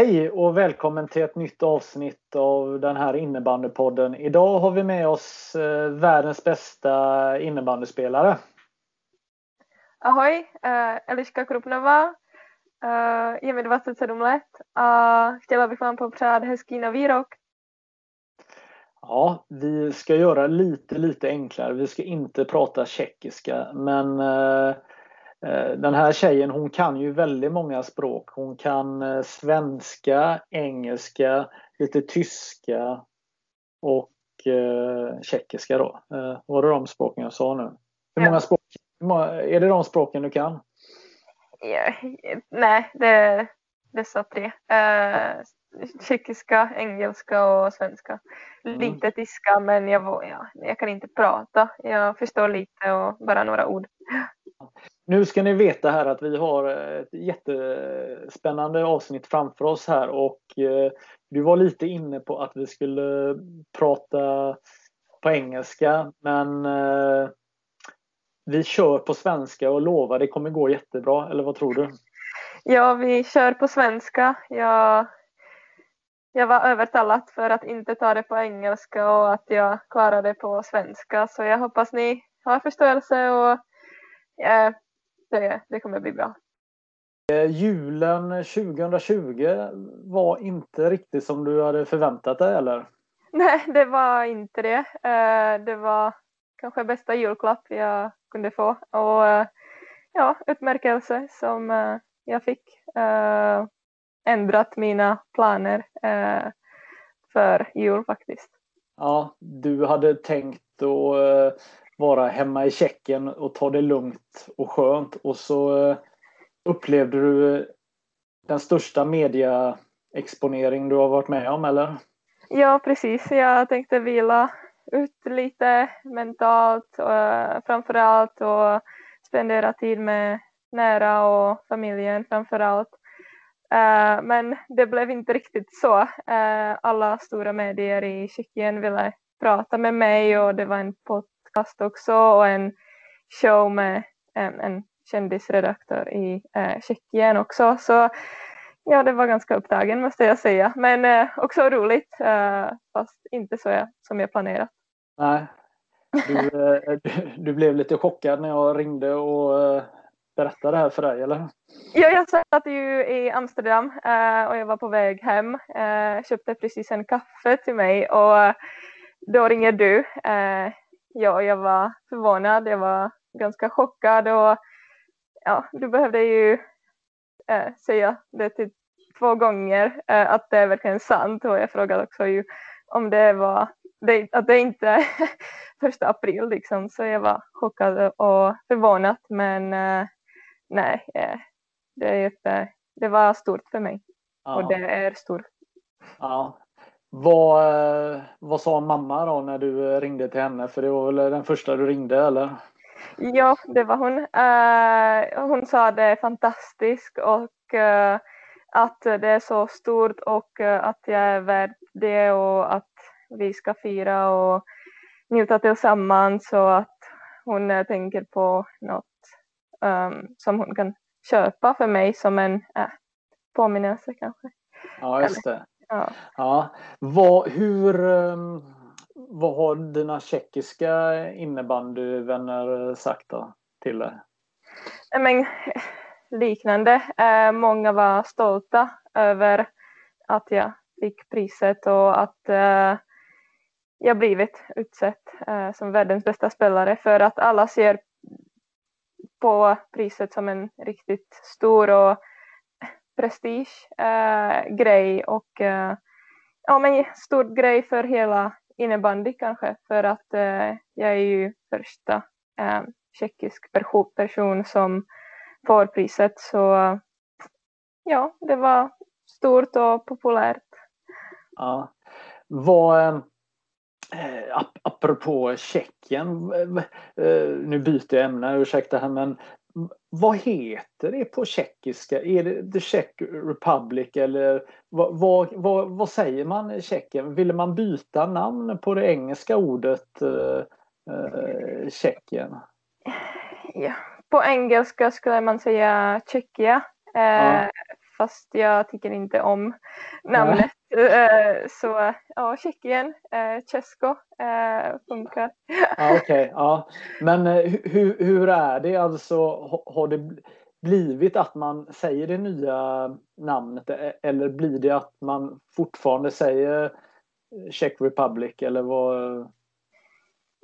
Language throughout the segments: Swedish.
Hej och välkommen till ett nytt avsnitt av den här innebandypodden. Idag har vi med oss eh, världens bästa innebandyspelare. Ahoj, uh, Eliška Krupnová, uh, je mi 27 let a chtěla bych vám popřát hezký nový rok. Ja, vi ska göra lite, lite enklare. Vi ska inte prata tjeckiska, men den här tjejen hon kan ju väldigt många språk. Hon kan svenska, engelska, lite tyska och eh, tjeckiska då. Eh, var det de språken jag sa nu? Hur många språk? Är det de språken du kan? Ja, nej, det, dessa tre. Eh, tjeckiska, engelska och svenska. Mm. Lite tyska men jag, ja, jag kan inte prata. Jag förstår lite och bara några ord. Nu ska ni veta här att vi har eh, ett jättespännande avsnitt framför oss här och eh, du var lite inne på att vi skulle prata på engelska men eh, vi kör på svenska och lovar det kommer gå jättebra, eller vad tror du? Ja, vi kör på svenska. Jag, jag var övertalad för att inte ta det på engelska och att jag klarade det på svenska så jag hoppas ni har förståelse och eh, det, det kommer bli bra. Eh, julen 2020 var inte riktigt som du hade förväntat dig eller? Nej, det var inte det. Eh, det var kanske bästa julklapp jag kunde få och eh, ja, utmärkelse som jag fick. Ändrat mina planer för jul faktiskt. Ja, du hade tänkt att vara hemma i Tjeckien och ta det lugnt och skönt och så eh, upplevde du eh, den största mediaexponering du har varit med om eller? Ja precis, jag tänkte vila ut lite mentalt och framförallt och spendera tid med nära och familjen framförallt. Uh, men det blev inte riktigt så. Uh, alla stora medier i Tjeckien ville prata med mig och det var en podcast också och en show med en, en kändisredaktör i eh, Tjeckien också. Så ja, det var ganska upptagen måste jag säga. Men eh, också roligt, eh, fast inte så jag, som jag planerat. Nej. Du, eh, du, du, blev lite chockad när jag ringde och eh, berättade det här för dig, eller? Ja, jag satt ju i Amsterdam eh, och jag var på väg hem. köpte precis en kaffe till mig och då ringer du. Ja, jag var förvånad, jag var ganska chockad och ja, du behövde ju äh, säga det till två gånger äh, att det är verkligen sant och jag frågade också ju om det var det, att det inte är första april liksom så jag var chockad och förvånad men äh, nej det, är jätte, det var stort för mig ja. och det är stort. Ja. Vad, vad sa mamma då när du ringde till henne? För det var väl den första du ringde eller? Ja, det var hon. Uh, hon sa det är fantastiskt och uh, att det är så stort och uh, att jag är värd det och att vi ska fira och njuta tillsammans och att hon tänker på något um, som hon kan köpa för mig som en påminnelse kanske. Ja, just det. Ja. ja. Vad, hur, um vad har dina tjeckiska innebandyvänner sagt då, till dig? Men, liknande. Eh, många var stolta över att jag fick priset och att eh, jag blivit utsett uh, som världens bästa spelare för att alla ser på priset som en riktigt stor och prestige eh, grej och eh, ja, men stor grej för hela innebandy kanske för att eh, jag är ju första tjeckisk person som får priset så ja, det var stort och populärt. Ja. Vad, eh, apropå Tjeckien, eh, nu byter jag ämne, ursäkta här, men vad heter det på tjeckiska? Är det The Czech Republic eller vad, vad, vad, vad säger man i Tjeckien? Ville man byta namn på det engelska ordet eh, eh, Tjeckien? Ja, på engelska skulle man säga Tjeckia. Eh, ja. Fast jag tycker inte om namnet. Ja. så ja, Tjeckien, eh, Česko eh, funkar. Ja, Okej, okay, ja. Men hur, hur är det alltså? Har det blivit att man säger det nya namnet eller blir det att man fortfarande säger Czech Republic eller vad?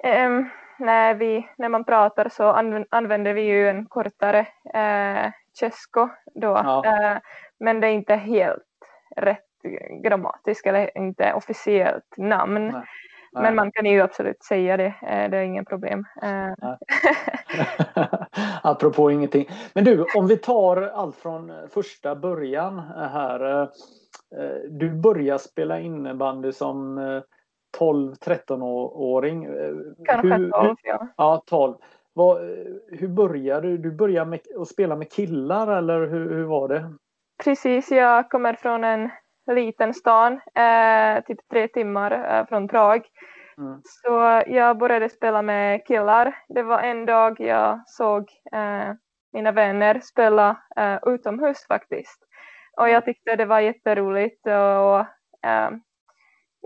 Um, när, vi, när man pratar så använder vi ju en kortare eh, Česko då. Ja. Eh, men det är inte helt rätt grammatiskt eller inte officiellt namn. Nej. Nej. Men man kan ju absolut säga det, eh, det är inget problem. Eh. Apropå ingenting. Men du, om vi tar allt från första början här. Du börjar spela innebandy som 12-13-åring. Kanske hur, 12, ja. Ja, 12. Vad, hur började du? Du började med att spela med killar eller hur, hur var det? Precis, jag kommer från en liten stan, eh, typ tre timmar eh, från Prag. Mm. Så jag började spela med killar. Det var en dag jag såg eh, mina vänner spela eh, utomhus faktiskt. Och jag tyckte det var jätteroligt. Och, eh,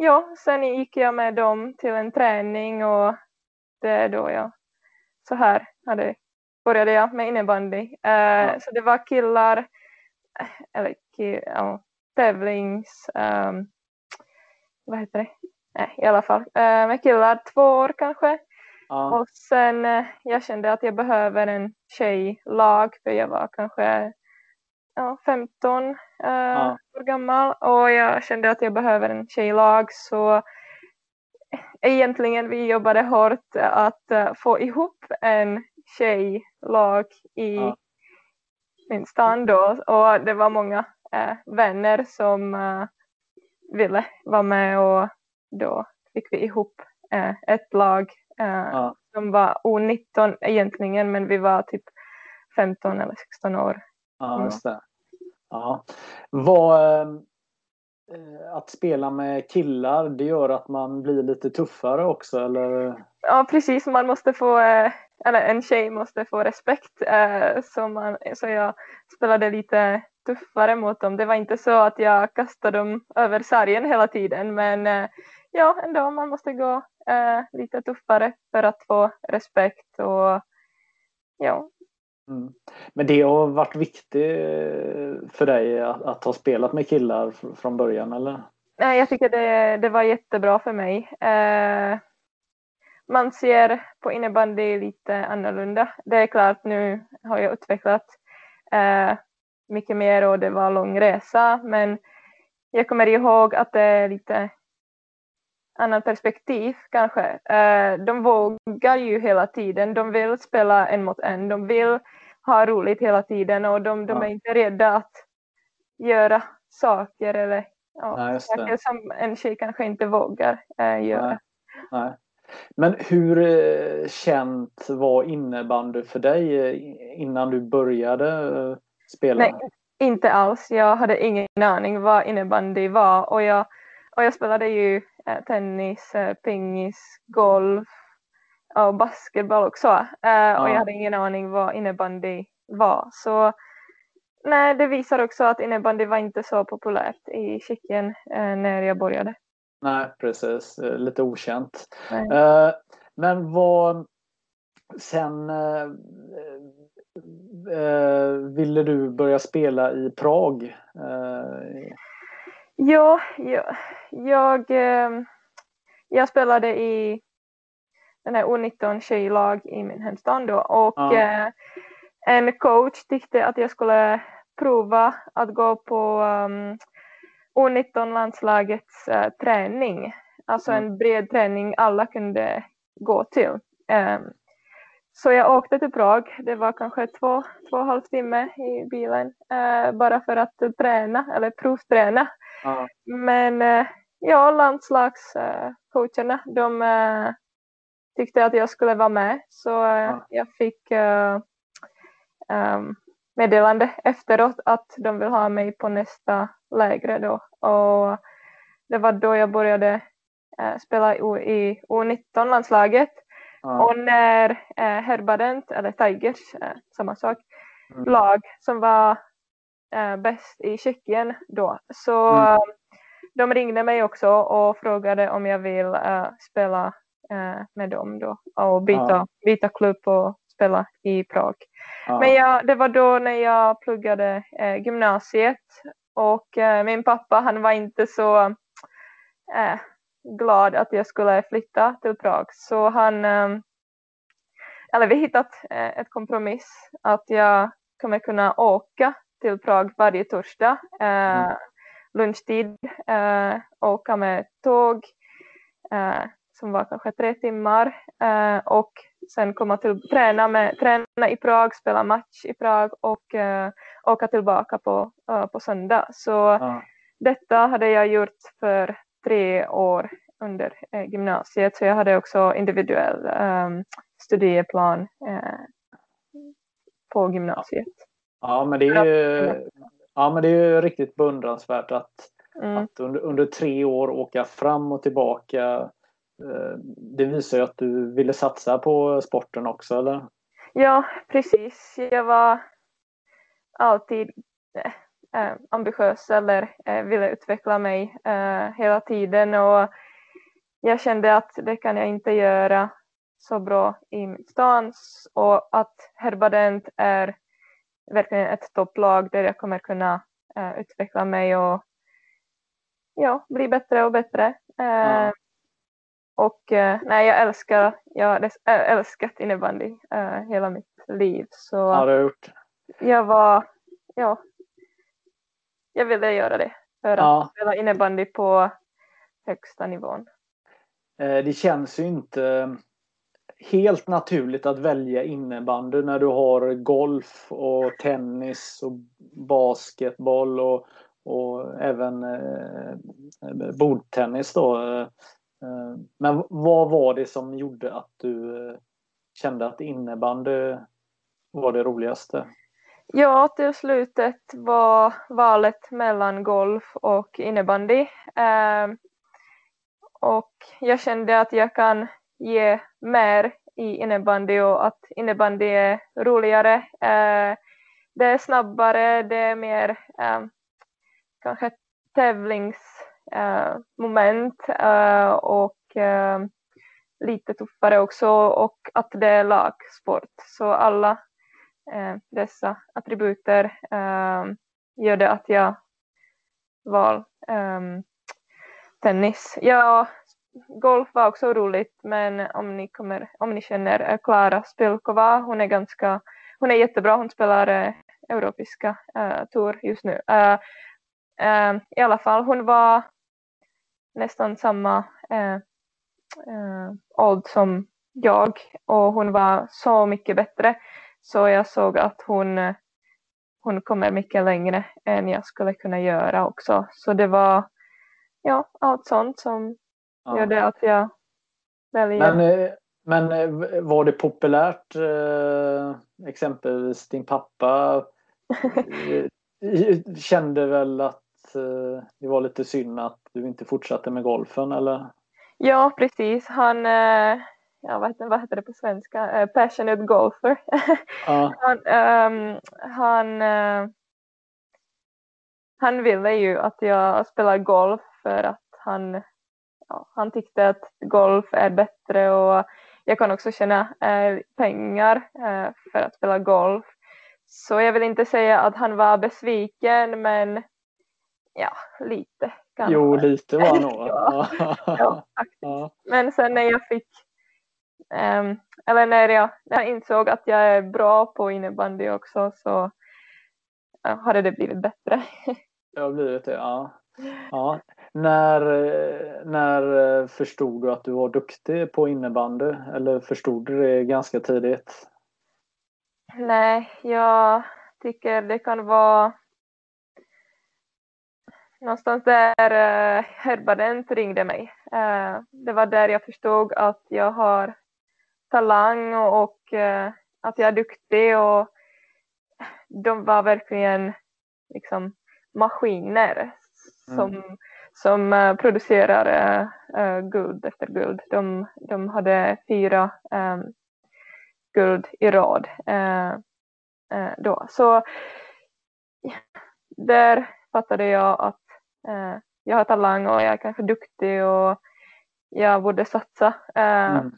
ja, sen gick jag med dem till en träning och det är då jag så här hade, började jag med innebandy. Uh, ja. Så det var killar, eller kill, ja, tävlings, um, vad heter det? Nej, i alla fall uh, med killar två år kanske. Ja. Och sen uh, jag kände att jag behöver en tjejlag för jag var kanske ja, 15 uh, ja. år gammal och jag kände att jag behöver en tjejlag så egentligen vi jobbade hårt att uh, få ihop en tjejlag i ja. min stan då och det var många uh, vänner som uh, ville vara med och då fick vi ihop ett lag ja. som var O19 egentligen men vi var typ 15 eller 16 år. Ja, just det. Ja. Vad, Eh, att spela med killar, det gör att man blir lite tuffare också eller? Ja precis, man måste få, eh, eller en tjej måste få respekt. Eh, så, man, så jag spelade lite tuffare mot dem. Det var inte så att jag kastade dem över sargen hela tiden men eh, ja ändå man måste gå eh, lite tuffare för att få respekt och ja, Mm. Men det har varit viktigt för dig att, att, ha spelat med killar från början eller? Nej, jag tycker det, det var jättebra för mig. Eh, man ser på innebandy lite annorlunda. Det är klart, nu har jag utvecklat eh, mycket mer och det var lång resa, men jag kommer ihåg att det är lite annat perspektiv kanske. Eh, de vågar ju hela tiden. De vill spela en mot en. De vill ha roligt hela tiden och de, de ja. är inte rädda att göra saker eller ja, Nej, saker som en tjej kanske inte vågar äh, göra. Nej. Nej. Men hur eh, känt var innebandy för dig eh, innan du började spela? Nej, inte alls. Jag hade ingen aning vad innebandy var och jag, och jag spelade ju tennis, pingis, golf, och basketboll också. Uh, ja. Och jag hade ingen aning vad innebandy var. Så nej, det visar också att innebandy var inte så populärt i Tjeckien uh, när jag började. Nej, precis. Lite okänt. Uh, men vad sen ville du börja spela i Prag? Ja, jag, jag jag spelade i den här U19 tjejlag i min hemstad då och ja. eh, en coach tyckte att jag skulle prova att gå på um, U19-landslagets uh, träning, alltså mm. en bred träning alla kunde gå till. Um, så jag åkte till Prag, det var kanske två, två och en halv timme i bilen, uh, bara för att träna eller provträna. Ja. Men uh, ja, landslagscoacherna, de tyckte att jag skulle vara med, så ja. jag fick um, meddelande efteråt att de vill ha mig på nästa lägre då. Och det var då jag började äh, spela i U19-landslaget. Ja. Och när äh, Herbadent, eller Tigers, samma sak, mm. lag som var bäst i Tjeckien då, så mm. de ringde mig också och frågade om jag vill spela med dem då och byta, ja. byta klubb och spela i Prag. Ja. Men jag, det var då när jag pluggade eh, gymnasiet och eh, min pappa han var inte så eh, glad att jag skulle flytta till Prag så han ehm, eller vi hittat eh, ett kompromiss att jag kommer kunna åka till Prag varje torsdag eh, mm. lunchtid eh, åka med tåg som var kanske tre timmar och sen komma till träna, med, träna i Prag, spela match i Prag och uh, åka tillbaka på, uh, på söndag. Så ja. detta hade jag gjort för tre år under uh, gymnasiet så jag hade också individuell um, studieplan på gymnasiet. Ja men det är ju, ja, men det är riktigt beundransvärt att, mm. att under, under tre år åka fram och tillbaka Eh, det visar ju att du ville satsa på sporten också, eller? Ja, precis. Jag var alltid äh, ambitiös eller äh, ville utveckla mig äh, hela tiden och jag kände att det kan jag inte göra så bra i min stans och att Herbadent är verkligen ett topplag där jag kommer kunna utveckla mig och ja, bli bättre och bättre. Ja. Och eh, nej, jag älskar, jag har älskat innebandy eh, hela mitt liv. Så har gjort. Jag var, ja, jag ville göra det för ja. att spela innebandy på högsta nivån. Eh, det känns ju inte helt naturligt att välja innebandy när du har golf och tennis och basketboll och, och även eh, bordtennis då. Eh, men vad var det som gjorde att du eh, kände att innebandy var det roligaste? Ja, till slutet var valet mellan golf och innebandy. Eh, och jag kände att jag kan ge mer i innebandy och att innebandy är roligare. Det är snabbare, det är mer kanske tävlings Eh, moment eh, och eh, lite tuffare också och att det är lagsport. Så alla eh, dessa attributer eh, gör det att jag val ehm, tennis. Ja, golf var också roligt men om ni, kommer, om ni känner Klara Spilkova, hon är ganska, hon är jättebra, hon spelar eh, europeiska eh, tour just nu. Eh, I alla fall, hon var nästan samma eh, eh, ålder som jag och hon var så mycket bättre så jag såg att hon, hon kommer mycket längre än jag skulle kunna göra också. Så det var ja, allt sånt som ja. gjorde att jag väljer. Men, eh, men eh, var det populärt eh, exempelvis din pappa kände väl att Eh, det var lite synd att du inte fortsatte med golfen eller? Ja precis, han, eh, ja, vad, heter, vad heter det på svenska, uh, passionate golfer. Ja. han, um, han, uh, han ville ju att jag spelar golf för att han, ja, han tyckte att golf är bättre och jag kan också tjäna pengar för att spela golf. Så jag vill inte säga att han var besviken men ja, lite Kanske. Jo, lite var han nog. ja, ja, ja. Men sen när jag fick, um, eller när jag, när jag insåg att jag är bra på innebandy också så hade det blivit bättre. det har blivit det, ja. ja. När, när förstod du att du var duktig på innebandy? Eller förstod du det ganska tidigt? Nej, jag tycker det kan vara någonstans där uh, Herbadent ringde mig. Uh, det var där jag förstod att jag har talang och, och uh, att jag är duktig och de var verkligen liksom maskiner som, mm. som uh, producerar uh, guld efter guld. De, de hade fyra um, guld i rad då. Så där fattade jag att eh, jag har talang och jag är kanske duktig och jag borde satsa eh, mm.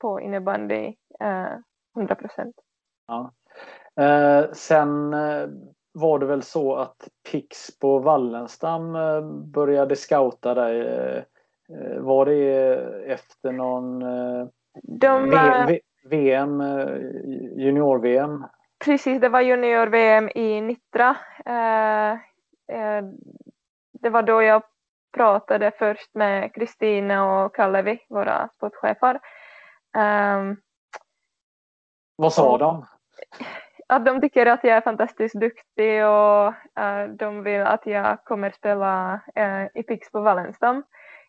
på innebandy eh, 100 procent. Ja. Eh, sen eh, var det väl så att Pix på Wallenstam eh, började scouta dig. Var det efter någon De, VM, junior-VM? Precis, det var junior-VM i Nitra det var då jag pratade först med Kristina och Kallevi, våra sportchefer. Um, Vad sa och, de? Att de tycker att jag är fantastiskt duktig och uh, de vill att jag kommer spela uh, i Pix på Wallenstam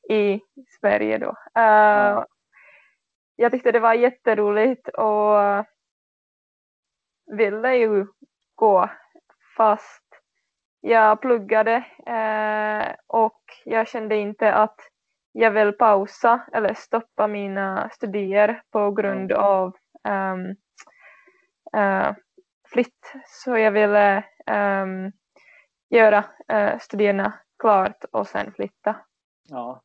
i Sverige då. Uh, mm. Jag tyckte det var jätteroligt och ville ju gå fast jag pluggade eh, och jag kände inte att jag vill pausa eller stoppa mina studier på grund mm. av um, uh, flytt. Så jag ville um, göra uh, studierna klart och sen flytta. Ja.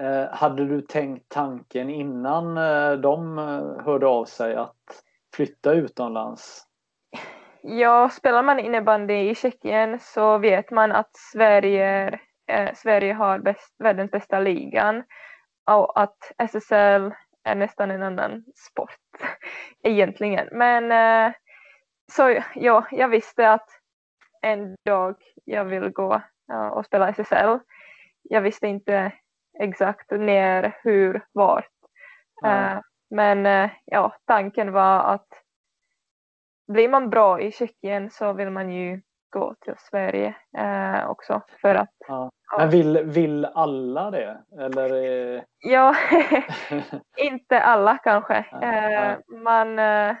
Eh, hade du tänkt tanken innan eh, de hörde av sig att flytta utomlands? Ja, spelar man innebandy i Tjeckien så vet man att Sverige, eh, Sverige har bäst, världens bästa ligan och att SSL är nästan en annan sport egentligen. Men eh, så ja, jag visste att en dag jag vill gå uh, och spela SSL. Jag visste inte exakt när, hur, vart. Mm. Uh, men uh, ja, tanken var att blir man bra i Tjeckien så vill man ju gå till Sverige eh, också för att ja. Men vill, vill alla det? Eller? Ja, inte alla kanske. Eh, man, eh,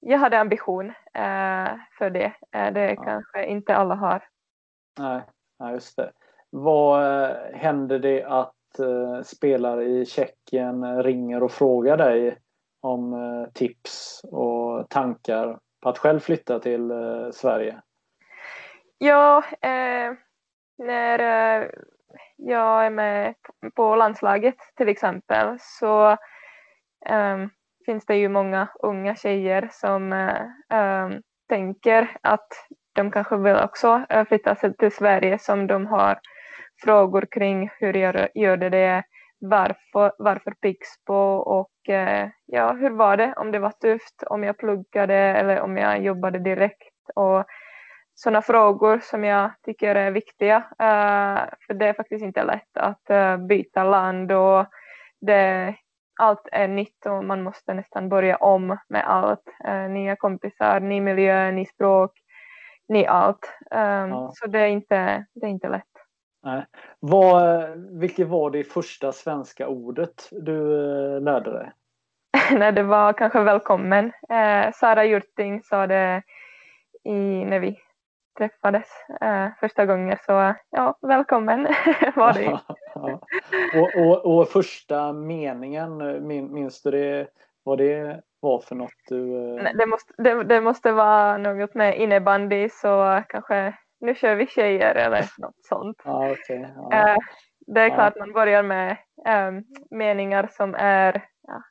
jag hade ambition eh, för det. Eh, det ja. kanske inte alla har. Nej, ja, just det. Vad eh, händer det att spelare i Tjeckien ringer och frågar dig om eh, tips och tankar på att själv flytta till eh, Sverige? Ja, eh, när eh, jag är med på landslaget till exempel så eh, finns det ju många unga tjejer som eh, ehm, tänker att de kanske vill också flytta till Sverige som de har frågor kring hur gör, gör det det varför, varför Pixbo och eh, ja, hur var det? Om det var tufft, om jag pluggade eller om jag jobbade direkt och sådana frågor som jag tycker är viktiga. Uh, för det är faktiskt inte lätt att uh, byta land och det, allt är nytt och man måste nästan börja om med allt. Uh, nya kompisar, ny miljö, ny språk, ny allt. Um, ja. Så det är, inte, det är inte lätt. Nej. Vad, vilket var det första svenska ordet du eh, lärde dig? Nej, det var kanske välkommen. Eh, Sara Jurting sa det i, när vi träffades eh, första gången. Så ja, välkommen var det. och, och, och, första meningen, minns du det, vad det var för något? Du, eh... Nej, det, måste, det, det måste vara något med innebandy så kanske nu kör vi tjejer eller något sånt. Ah, okay. ah. Det är klart man börjar med um, meningar som är ja,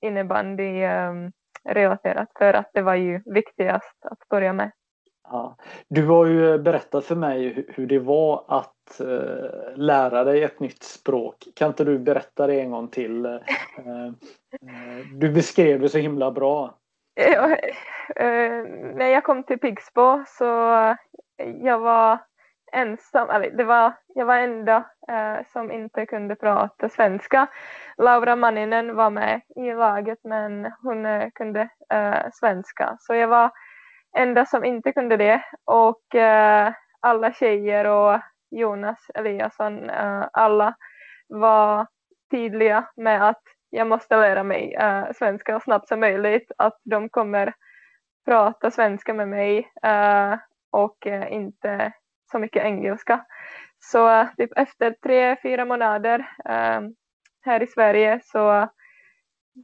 innebandy um, relaterat för att det var ju viktigast att börja med. Ja. Du har ju berättat för mig hur det var att uh, lära dig ett nytt språk. Kan inte du berätta det en gång till? Uh, uh, du beskrev det så himla bra. Eh, när jag kom till Pixbo så jag var ensam, eller det var, jag var enda eh, som inte kunde prata svenska. Laura Manninen var med i laget men hon eh, kunde svenska. Så jag var enda som inte kunde det och alla tjejer och Jonas Eliasson, alla var tydliga med att jag måste lära mig uh, svenska så snabbt som möjligt, att de kommer prata svenska med mig eh, och eh, inte så mycket engelska. Så typ efter tre, fyra månader här i Sverige så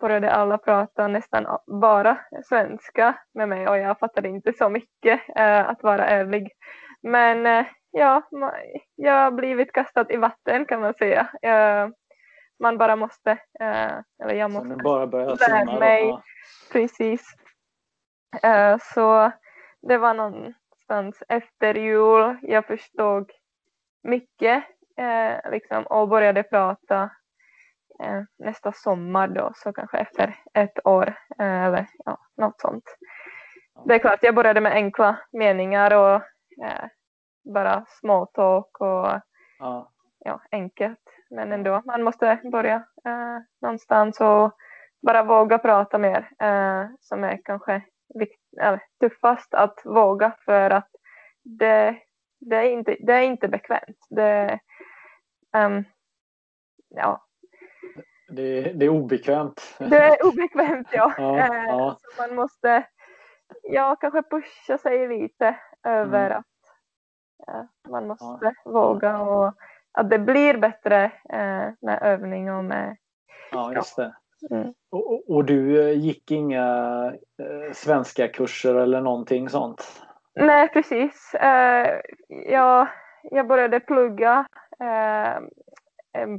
började alla prata nästan bara svenska med mig och jag fattade inte så mycket att vara ärlig. Men ja, jag har blivit kastad i vatten kan man säga. Man bara måste, eller jag måste bara lära mig. Då. Precis. så det var någonstans efter jul jag förstod mycket liksom, och började prata eh, nästa sommar då, så kanske efter ett år eh, eller ja, något sånt. Det är klart, jag började med enkla meningar och eh, bara småtalk och ja. ja. enkelt. Men ändå, man måste börja eh, någonstans och bara våga prata mer eh, som är kanske vikt, eller, tuffast att våga för att det, det, är, inte, det är inte bekvämt. Det, um, ja, det, det är obekvämt. Det är obekvämt ja. ja, eh, ja. Man måste ja, kanske pusha sig lite över mm. att man måste ja. våga och att det blir bättre eh, med övning och med Ja, just det. Mm. Och, och, du eh, gick inga eh, svenska kurser eller någonting sånt? Nej, precis. Eh, jag, jag började plugga eh,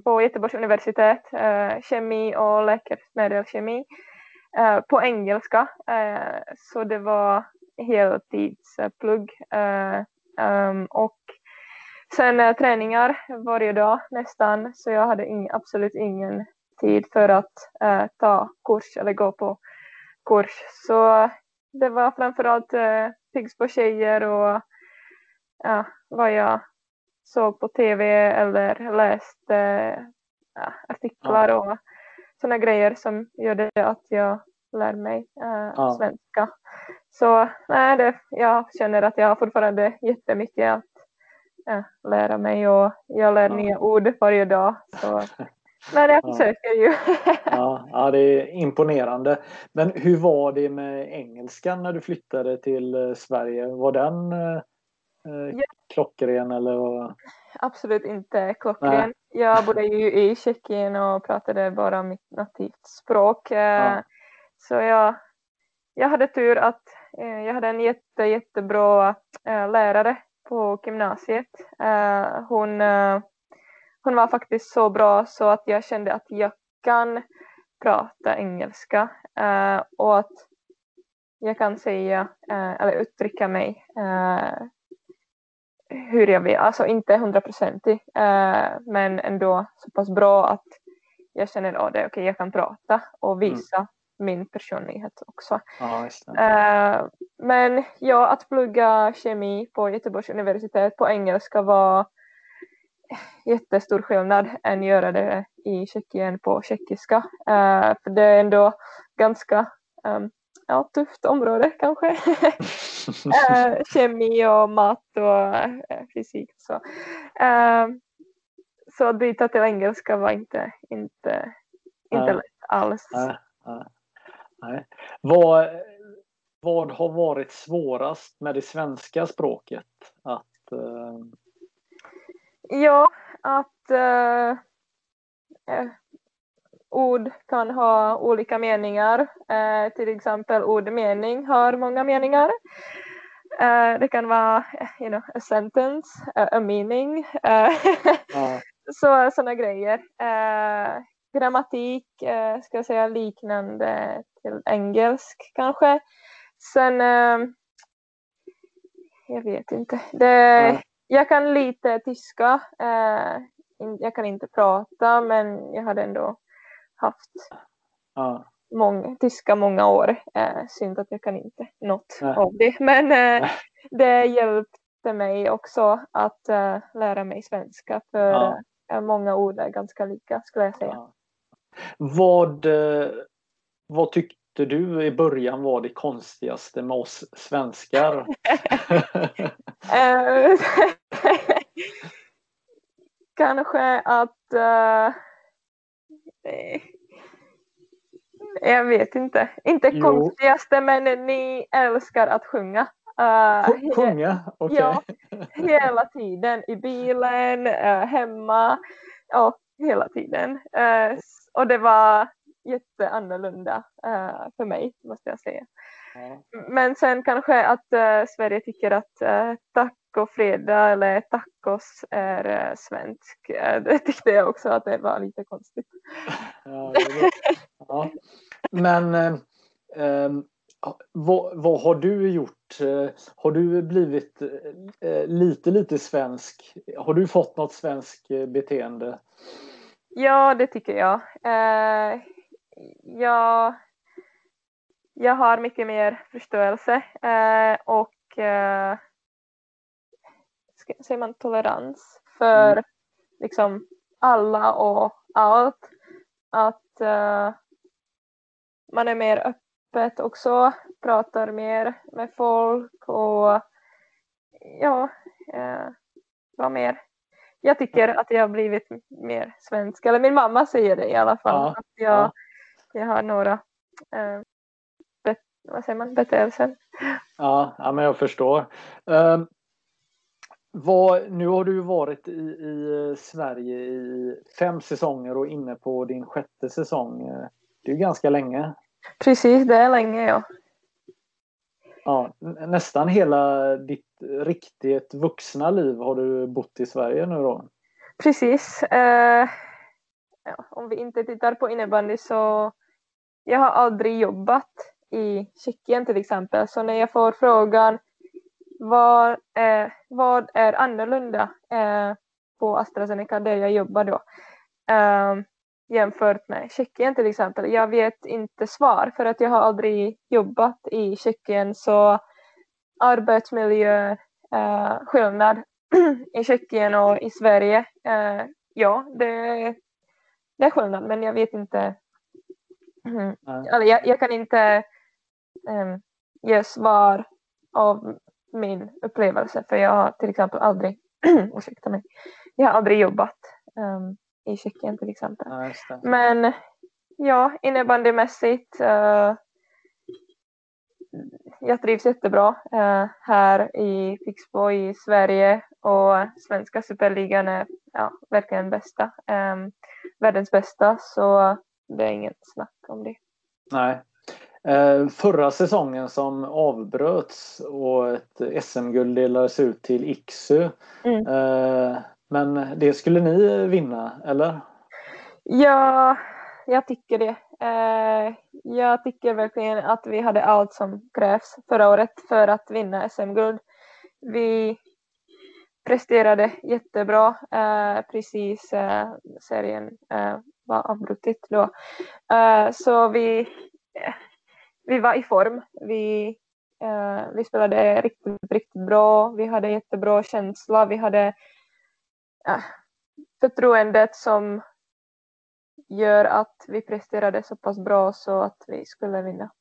på Göteborgs universitet, eh, kemi och läkemedelskemi eh, på engelska. Eh, så det var heltidsplugg. Um, och sen träningar varje dag nästan, så jag hade ing, absolut ingen tid för att uh, ta kurs eller gå på kurs. Så det var framförallt uh, Pigs på tjejer och uh, vad jag såg på tv eller läste ja, artiklar ja. och sådana grejer som gjorde att jag lär mig ja. svenska. Så nej, det, jag känner att jag har fortfarande jättemycket att äh, lära mig och jag lär nya ord varje dag. Så. Men jag försöker ju. ja, ja, det är imponerande. Men hur var det med engelskan när du flyttade till eh, Sverige? Var den ja klockren eller? Absolut inte klockren. Nej. Jag bodde ju i Tjeckien och pratade bara mitt nativt språk. Eh, ja. Så jag, jag hade tur att eh, jag hade en jätte, jättebra eh, lärare på gymnasiet. Hon, hon var faktiskt så bra så att jag kände att jag kan prata engelska och att jag kan säga eller uttrycka mig hur jag vill, alltså inte hundraprocentig eh, men ändå så pass bra att jag känner att det är okej, jag kan prata och mm. visa mm. Min personlighet också. Ja, eh, men ja, att plugga kemi på Göteborgs universitet på engelska var jättestor skillnad än göra det i Tjeckien på tjeckiska. Eh, för det är ändå ganska um, ja, tufft område kanske. äh, kemi och mat och fysik. Så. Så att byta till engelska var inte, inte, inte lätt alls. Nej. Vad, vad har varit svårast med det svenska språket? Att, uh... Ja, att uh, ord kan ha olika meningar. Eh, till exempel ordmening har många meningar. Eh, det kan vara you know, a sentence, a, meaning. Eh, ja. Så sådana grejer. Eh, grammatik eh, ska jag säga liknande till engelsk kanske. Sen eh, jag vet inte. Det, jag kan lite tyska. Eh, jag kan inte prata men jag hade ändå haft ja. många, tyska många år. Eh, synd att jag kan inte något Nej. av det. Men eh, det hjälpte mig också att eh, lära mig svenska för ja. Eh, många ord är ganska lika skulle jag säga. Ja. Vad, eh, vad tyckte du i början var det konstigaste med oss svenskar? Kanske att uh, jag vet inte, inte jo. konstigaste men ni älskar att sjunga. Uh, sjunga? Okej. Okay. Ja, hela tiden i bilen, uh, hemma och hela tiden. Uh, och det var jätteannorlunda uh, för mig måste jag säga. Mm. Men sen kanske att uh, Sverige tycker att uh, tacofredag eller tacos är uh, svensk. det tyckte jag också att det var lite konstigt. ja, ja. Men um, vad, vad, har du gjort? Har du blivit lite, lite svensk? Har du fått något svenskt beteende? Ja, det tycker jag. Eh, jag, jag har mycket mer förståelse eh, och eh, säger man tolerans för mm. liksom alla och allt. Att eh, man är mer öppet också, pratar mer med folk och ja, eh, vad mer jag tycker att jag har blivit mer svensk. Eller min mamma säger det i alla fall. Ja, att jag, ja. Jag har några eh, vad säger man, beteelser. Ja, ja, men jag förstår. Um, vad, nu har du varit i, i Sverige i fem säsonger och inne på din sjätte säsong. Det är ganska länge. Precis, det är länge ja. Ja, nästan hela ditt riktigt vuxna liv har du bott i Sverige nu då? Precis. Eh, ja, om vi inte tittar på innebandy så jag har aldrig jobbat i Tjeckien till exempel. Så när jag får frågan vad, eh, vad är annorlunda eh, på AstraZeneca där jag jobbar då eh, jämfört med Tjeckien till exempel. Jag vet inte svar för att jag har aldrig jobbat i Tjeckien så arbetsmiljö eh, skillnad i Tjeckien och i Sverige. Eh, ja, det, det är skillnad men jag vet inte. Mm, alltså jag, jag, kan inte um, ge svar av min upplevelse för jag har till exempel aldrig, ursäkta mig, jag har aldrig jobbat um, i Tjeckien till exempel. Ja, men ja, innebandymässigt uh, jag trivs jättebra eh, här i Pixbo i Sverige och svenska superligan är ja, verkligen bästa. Eh, världens bästa så det är inget snack om det. Nej. Eh, förra säsongen som avbröts och ett SM-guld delades ut till Iksu. Mm. Eh, men det skulle ni vinna, eller? Ja, jag tycker det. Eh, jag tycker verkligen att vi hade allt som krävs förra året för att vinna SM-guld. Vi presterade jättebra precis serien var avbrutit då. Eh, så vi, vi var i form. Vi, eh, vi spelade riktigt, riktigt bra. Vi hade jättebra känsla. Vi hade förtroendet som gör att vi presterade så pass bra så att vi skulle vinna.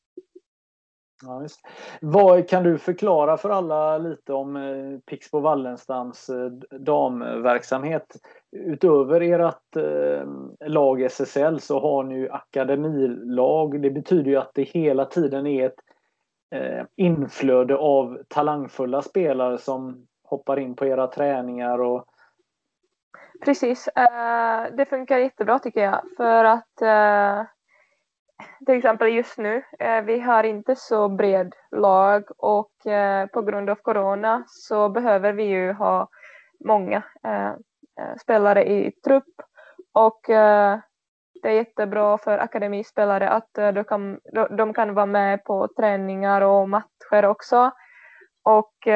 Ja, visst. Vad kan du förklara för alla lite om eh, Pixbo Wallenstams eh, damverksamhet? Utöver ert eh, lag SSL så har ni ju akademilag. Det betyder ju att det hela tiden är ett eh, inflöde av talangfulla spelare som hoppar in på era träningar och Precis, eh, det funkar jättebra tycker jag för att eh, till exempel just nu, uh, vi har inte så bred lag och eh, på grund av corona så behöver vi ju ha många eh, spelare i trupp. Och det är jättebra för akademispelare att de kan, de kan vara med på träningar och matcher också. Och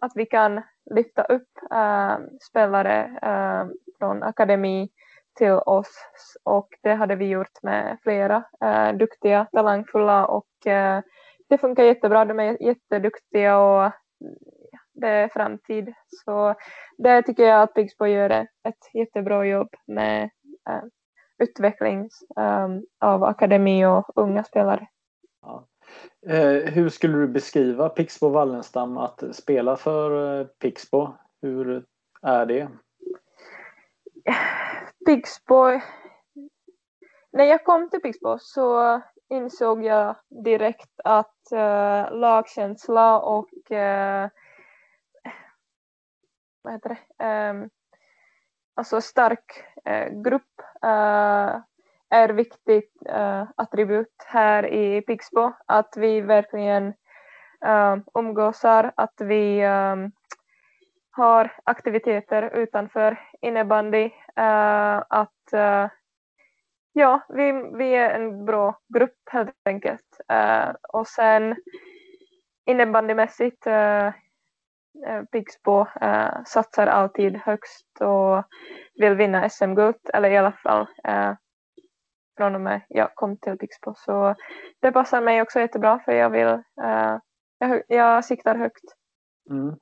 att vi kan lyfta upp spelare från akademi till oss och det hade vi gjort med flera äh, duktiga, talangfulla och äh, det funkar jättebra. De är jätteduktiga och det är framtid. Så det tycker jag att Pixbo gör ett jättebra jobb med äh, utveckling um, av akademi och unga spelare. Ja. Eh, hur skulle du beskriva Pixbo Wallenstam att spela för eh, Pixbo? Hur är det? Pixbo... När jag kom till Pixbo så insåg jag direkt att uh, lagkänsla och uh, vad heter det? Um, alltså stark uh, grupp är viktigt uh, attribut här i Pixbo. Att vi verkligen uh, umgåsar, att vi um, har aktiviteter utanför innebandy. Uh, eh, att uh, ja, vi, vi är en bra grupp helt enkelt. Uh, och sen innebandymässigt uh, Pixbo uh, satsar alltid högst och vill vinna SM-guld, eller i alla fall från och med jag kom till Pixbo. Så det passar mig också jättebra för jag vill, uh, jag, jag siktar högt. Mm.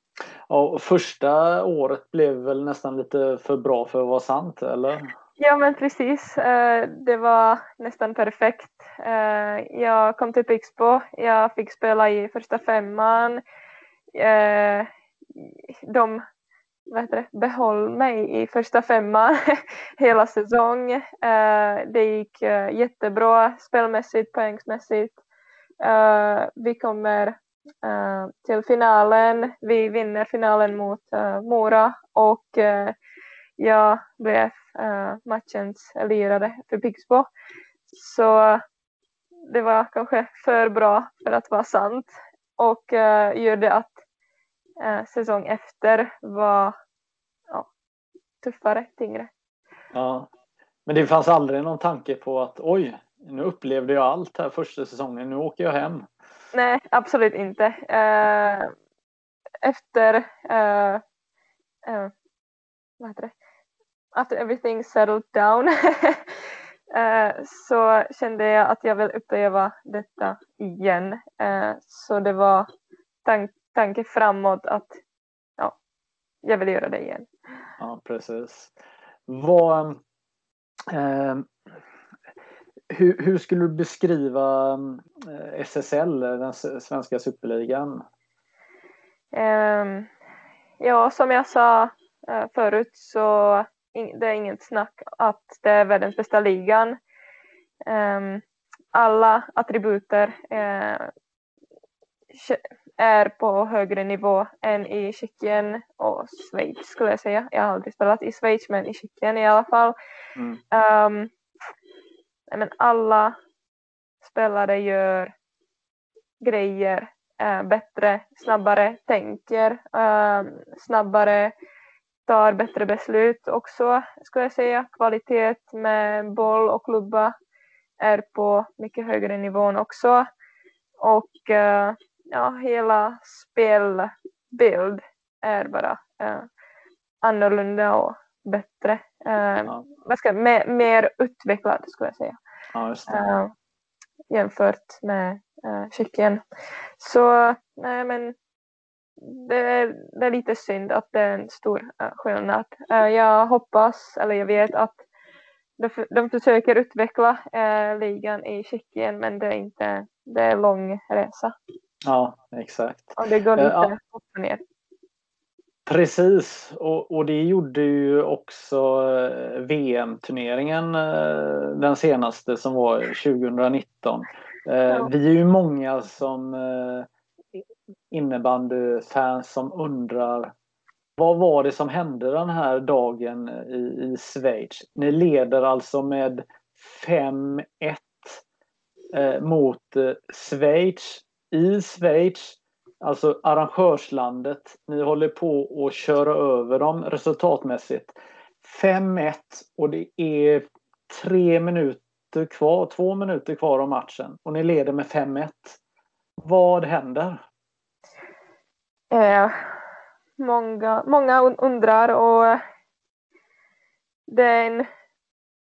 Ja, första året blev väl nästan lite för bra för att vara sant, eller? Ja, men precis. Eh, det var nästan perfekt. Eh, jag kom till Pixbo, jag fick spela i första femman. Eh, de vad heter det, behöll mig i första femman hela säsong. Det gick jättebra spelmässigt, poängsmässigt. Vi kommer Eh, till finalen. Vi vinner finalen mot eh, Mora och eh, jag blev matchens lirare för Pixbo. Så det var kanske för bra för att vara sant och gjorde att säsong efter var ja, tuffare, tyngre. Ja, men det fanns aldrig någon tanke på att oj, nu upplevde jag allt här första säsongen, nu åker jag hem. Nej, absolut inte. Uh, efter uh, uh, vad heter det? After everything settled down eh, så kände jag att jag vill uppleva detta igen. Så det var tank tanke framåt att ja, jag vill göra det igen. Ja, precis. Vad, hur, hur, skulle du beskriva eh, SSL, den svenska superligan? Eh, ja, som jag sa eh, förut så det är inget snack att det är världens bästa ligan. Ehm, alla attributer eh, är på högre nivå än i Tjeckien och Schweiz skulle jag säga. Jag har aldrig spelat i Schweiz men i Tjeckien i alla fall. Mm. Um, men alla spelare gör grejer uh, bättre, snabbare, tänker uh, snabbare, tar bättre beslut också skulle jag säga. Kvalitet med boll och klubba är på mycket högre nivå också. Och uh, ja, hela spelbild är bara annorlunda och bättre. Eh, ja. ska, mer, mer utvecklad skulle jag säga. Ja, eh, jämfört med eh, Tjeckien. Så nej men det är, det är lite synd att det är en stor uh, skillnad. Uh, jag hoppas, eller jag vet att de, de försöker utveckla uh, ligan i Tjeckien men det är inte, det är lång resa. Ja, exakt. Och det går lite upp och ner. Precis, och, och det gjorde ju också eh, VM-turneringen eh, den senaste som var 2019. Eh, ja. Vi är ju många som innebandyfans som undrar vad var det som hände den här dagen i, i Schweiz? Ni leder alltså med 5-1 eh, mot Schweiz i Schweiz, alltså arrangörslandet, ni håller på att köra över dem resultatmässigt. 5-1 och det är tre minuter kvar, två minuter kvar av matchen och ni leder med 5-1. Vad händer? Eh, många, många undrar och det är en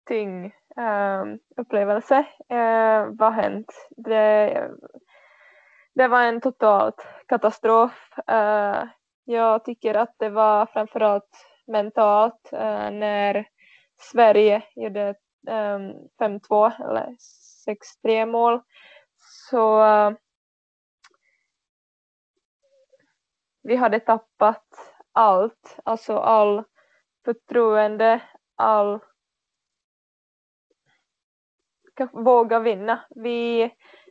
tyng um, eh, upplevelse. Uh, vad har hänt? Det, det var en totalt katastrof. Eh, jag tycker att det var framförallt mentalt eh, när Sverige gjorde ehm, 5-2 eller 6-3 mål. Så vi hade tappat allt, alltså all förtroende, all våga vinna. Vi,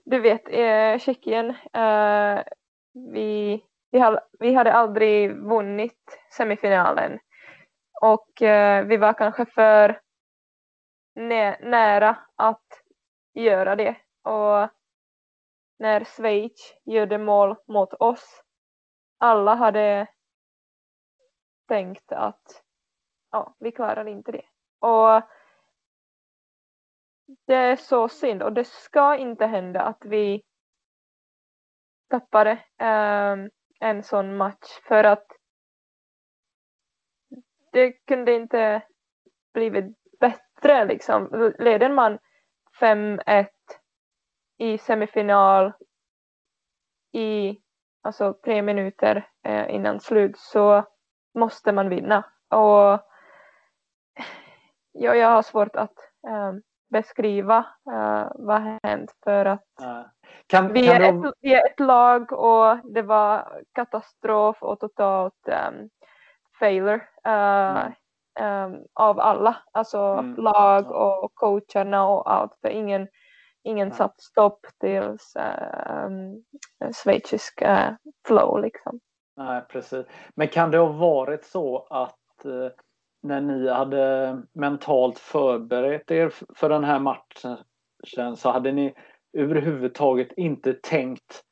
du vet, eh, Tjeckien, eh, vi, vi, hade, vi hade aldrig vunnit semifinalen och eh, vi var kanske för nä nära att göra det. Och när Schweiz gjorde mål mot oss, alla hade tänkt att ja, vi klarar inte det. Och det är så synd och det ska inte hända att vi tappade um, ehm, en sån match för att det kunde inte blivit bättre liksom. Leder man 5-1 i semifinal i alltså tre minuter eh, innan slut så måste man vinna. Och ja, jag har svårt att eh, beskriva uh, vad hänt för att kan, vi, kan är du... ett, vi, är ett, lag och det var katastrof och totalt um, failure uh, mm. um, av alla, alltså mm. lag och coacherna och allt för ingen, ingen satt stopp till um, schweizisk uh, flow liksom. Nej, precis. Men kan det ha varit så att uh, när ni hade mentalt förberett er för den här matchen så hade ni överhuvudtaget inte tänkt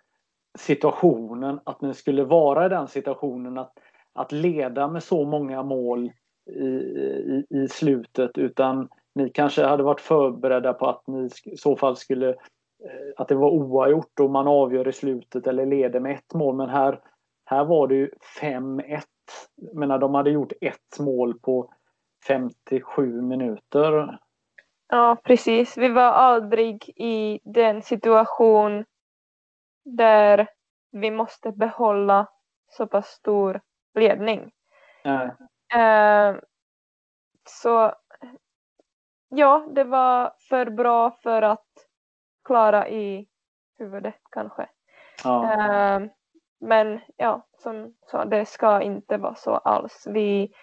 situationen, att ni skulle vara i den situationen att, att leda med så många mål i, i, i slutet utan ni kanske hade varit förberedda på att ni i så fall skulle eh, att det var oavgjort och man avgör i slutet eller leder med ett mål. Men här, här var det ju 5-1 menar, de hade gjort ett mål på 57 minuter. Ja, precis. Vi var aldrig i den situation där vi måste behålla så pass stor ledning. Uh, så ja, det var för bra för att klara i huvudet kanske. Ja. Uh, men ja, som sa, det ska inte vara så alls. Vi,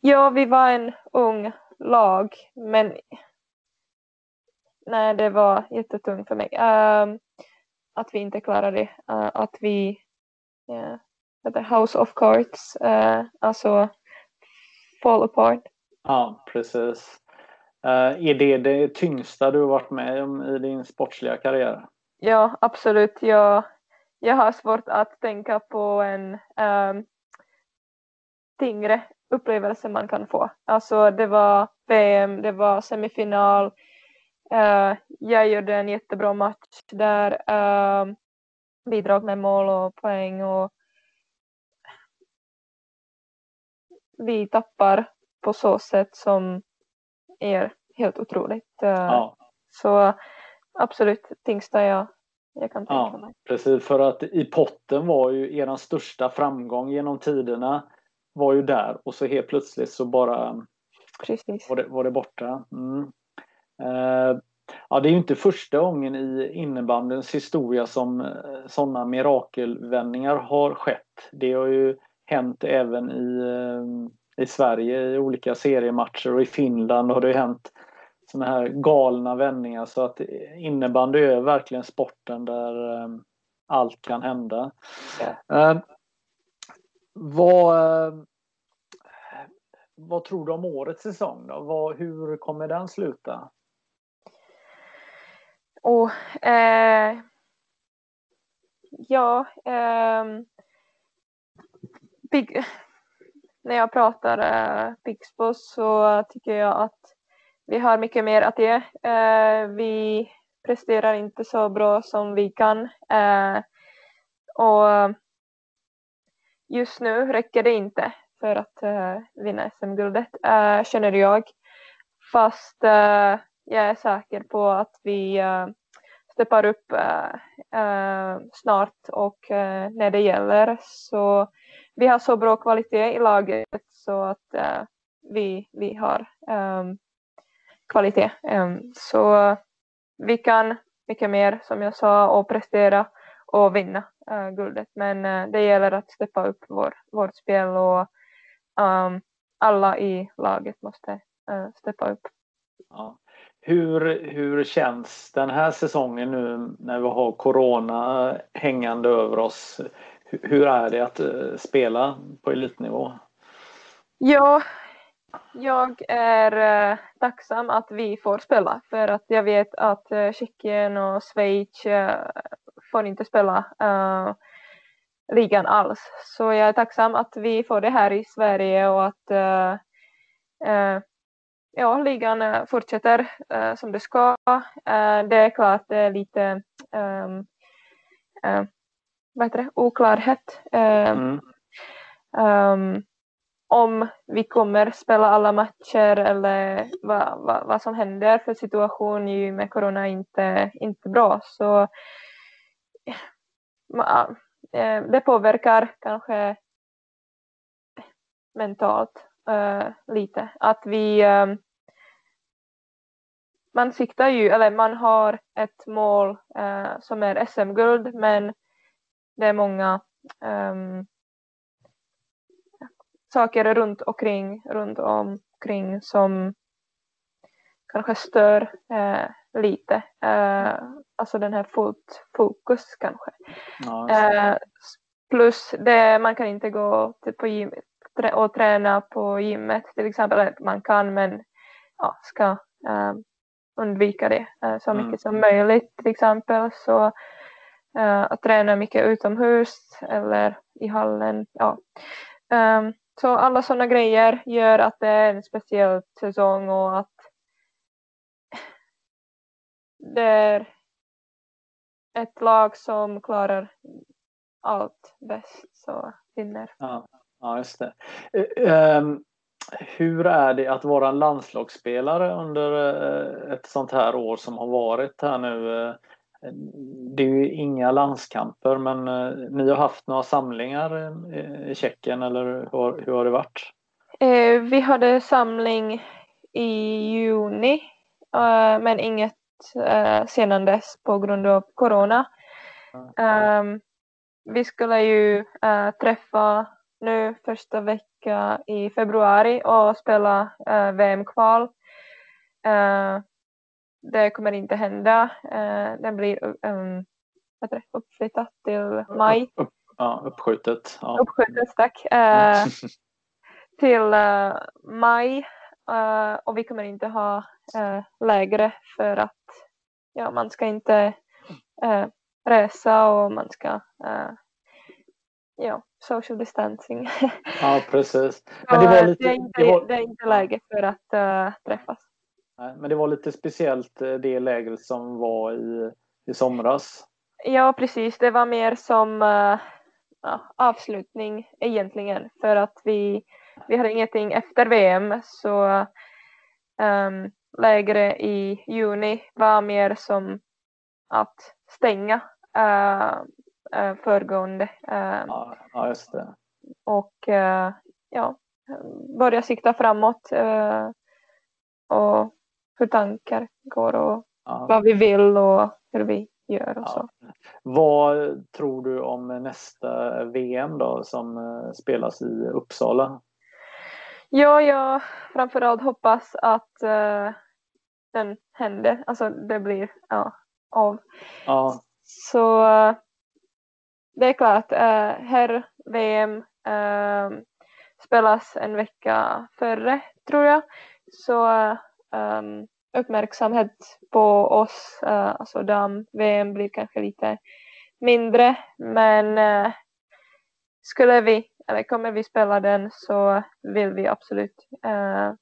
ja, vi var en ung lag, men nej, det var jättetungt för mig. Uh, att vi inte klarade det. Uh, att vi, uh, House of Cards, uh, alltså fall apart. Ja, precis. Uh, är det det tyngsta du har varit med om i din sportsliga karriär? Ja, absolut. Jag jag har svårt att tänka på en um, tyngre upplevelse man kan få. Alltså det var VM, det var semifinal. Uh, jag gjorde en jättebra match där. Uh, bidrog med mål och poäng och vi tappar på så sätt som är helt otroligt. Uh, ja. Så absolut tyngsta jag jag kan tänka ja, mig. Precis, för att i potten var ju er största framgång genom tiderna var ju där och så helt plötsligt så bara precis. Var, det, var det borta. Mm. Eh, ja, det är ju inte första gången i innebandyns historia som eh, sådana mirakelvändningar har skett. Det har ju hänt även i, eh, i Sverige i olika seriematcher och i Finland har det hänt såna här galna vändningar så att innebandy är verkligen sporten där um, allt kan hända. Ja. Uh, vad, uh, vad tror du om årets säsong? Då? Vad, hur kommer den sluta? Oh, eh, ja, eh, big, när jag pratar eh, Pixbo så tycker jag att vi har mycket mer att ge. Eh, vi presterar inte så bra som vi kan. Eh, och just nu räcker det inte för att eh, vinna SM-guldet, eh, känner jag. Fast eh, jag är säker på att vi uh, steppar upp snart och när det gäller. Så vi har så bra kvalitet i laget så att vi, vi har um, kvalitet. Um, så vi kan mycket mer som jag sa och prestera och vinna uh, guldet. Men uh, det gäller att steppa upp vår, vårt spel och um, alla i laget måste uh, steppa upp. Ja. Hur, hur känns den här säsongen nu när vi har Corona hängande över oss? Hur är det att spela på elitnivå? Ja, jag är uh, tacksam att vi får spela för att jag vet att uh, Tjeckien och Schweiz uh, får inte spela uh, ligan alls. Så jag är tacksam att vi får det här i Sverige och att ja, ligan fortsätter som det ska. det är klart det är lite um, det? oklarhet. Mm. Um, om vi kommer spela alla matcher eller vad, vad, vad som händer för situation med corona är inte, inte bra. Så eh, det påverkar kanske mentalt uh, lite. Att vi um, man siktar ju, eller man har ett mål uh, som är SM-guld men det är många um, saker runt omkring, runt omkring som kanske stör eh, lite. Eh, alltså den här fullt fokus kanske. Ja, eh, plus det, man kan inte gå till på gym, och träna på gymmet till exempel. Man kan men ja, ska eh, undvika det eh, så mm. mycket som möjligt till exempel. Så eh, att träna mycket utomhus eller i hallen. Ja. Um, så alla sådana grejer gör att det är en speciell säsong och att det är ett lag som klarar allt bäst så vinner. Ja, ja just det. Um, hur är det att vara landslagsspelare under eh, ett sånt här år som har varit här nu? Eh, Eh, det är ju inga landskamper men eh, ni har haft några samlingar i Tjeckien eller hur, hur har det varit? Eh, vi hade samling i juni eh, men inget sedan dess på grund av corona. Mm. Vi skulle ju träffa nu första vecka i februari och spela VM-kval det kommer inte hända. Eh, den blir um, det, uppflyttat till maj. Upp, upp, ja, uppskjutet. Ja. Uppskjutet, tack. Eh, till uh, maj uh, och vi kommer inte ha uh, lägre för att ja, man ska inte resa och man ska ja, social distancing. ja, precis. Men det, var lite, det, är inte, det, var... det är inte läge för att träffas. Men det var lite speciellt eh, det lägret som var i, i somras. Ja, precis. Det var mer som uh, ja, avslutning egentligen för att vi, vi hade ingenting efter VM så um, lägre i juni var mer som att stänga uh, uh, föregående. Uh, ja, ja, just det. Och ja, börja sikta framåt och hur tankar går och ja. vad vi vill och hur vi gör och ja. så. Vad tror du om nästa VM då som eh, spelas i Uppsala? Ja, jag framförallt hoppas att uh, den händer, alltså det blir ja, av. Ja. Så uh, det är klart, uh, här VM uh, spelas en vecka före tror jag. Så um, uppmärksamhet på oss, uh, alltså dam-VM blir kanske lite mindre men uh, skulle vi, eller kommer vi spela den så vill vi absolut uh,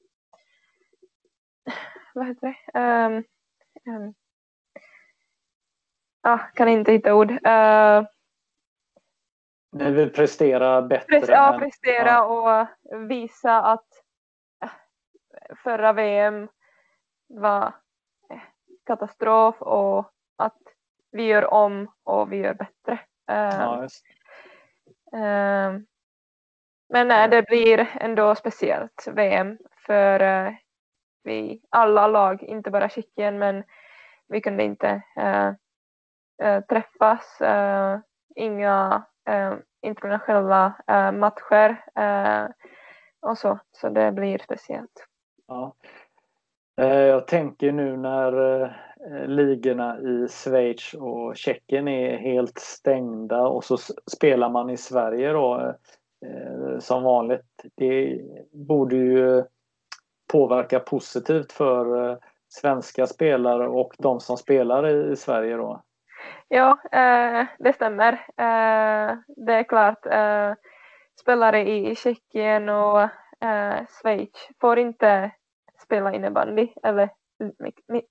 vad heter det? Um, um, ah, kan inte hitta ord. Uh, vill prestera bättre? Pre ja, prestera ja. och visa att förra VM var eh, katastrof och att vi gör om och vi gör bättre. Ja, men nej, det blir ändå speciellt VM för vi alla lag, inte bara Tjeckien, men vi kunde inte äh, träffas. Inga internationella matcher och så, så det blir speciellt. Ja. Eh, jag tänker nu när eh, ligorna i Schweiz och Tjeckien är helt stängda och så spelar man i Sverige då eh, som vanligt. Det borde ju påverka positivt för svenska spelare och de som spelar i, Sverige då? Ja, det stämmer. Det är klart, spelare i Tjeckien och Schweiz får inte spela innebandy eller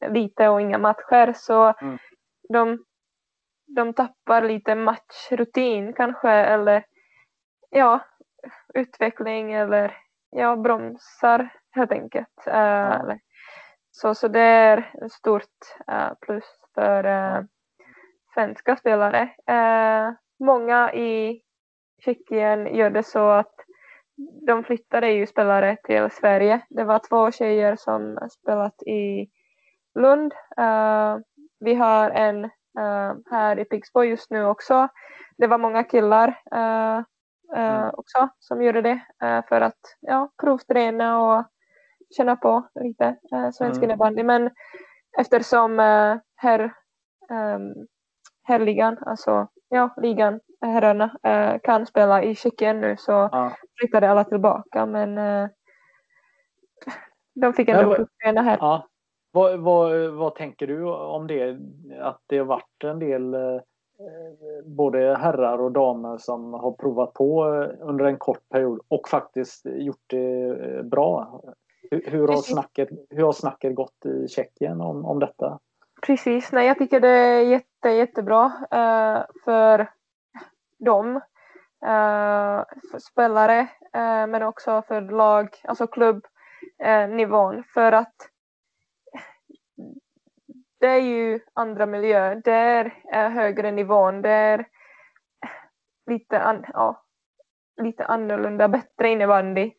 lite och inga matcher så mm. de, de tappar lite matchrutin kanske eller ja, utveckling eller ja, bromsar helt enkelt. Ja. Så, så det är ett stort plus för svenska spelare. Många i Tjeckien gör det så att de flyttade ju spelare till Sverige. Det var två tjejer som spelat i Lund. vi har en här i Pixbo just nu också. Det var många killar mm. också som gjorde det för att ja, provträna och känna på lite svensk mm. innebandy. Men eftersom herr, ähm, herrligan, alltså ja, ligan, herrarna äh, kan spela i Tjeckien nu så ja. flyttade alla tillbaka. Men äh, de fick ändå provträna här. Ja. Vad, vad, vad tänker du om det? Att det har varit en del både herrar och damer som har provat på under en kort period och faktiskt gjort det bra. Hur, har, snacket, hur har snacket gått i Tjeckien om, om detta? Precis, nej jag tycker det är jätte, jättebra uh, för dem, uh, för spelare, uh, men också för lag, alltså klubbnivån. Eh, för att det är ju andra miljöer, det är högre nivån, det är lite, an, ja, lite annorlunda, bättre innebandy.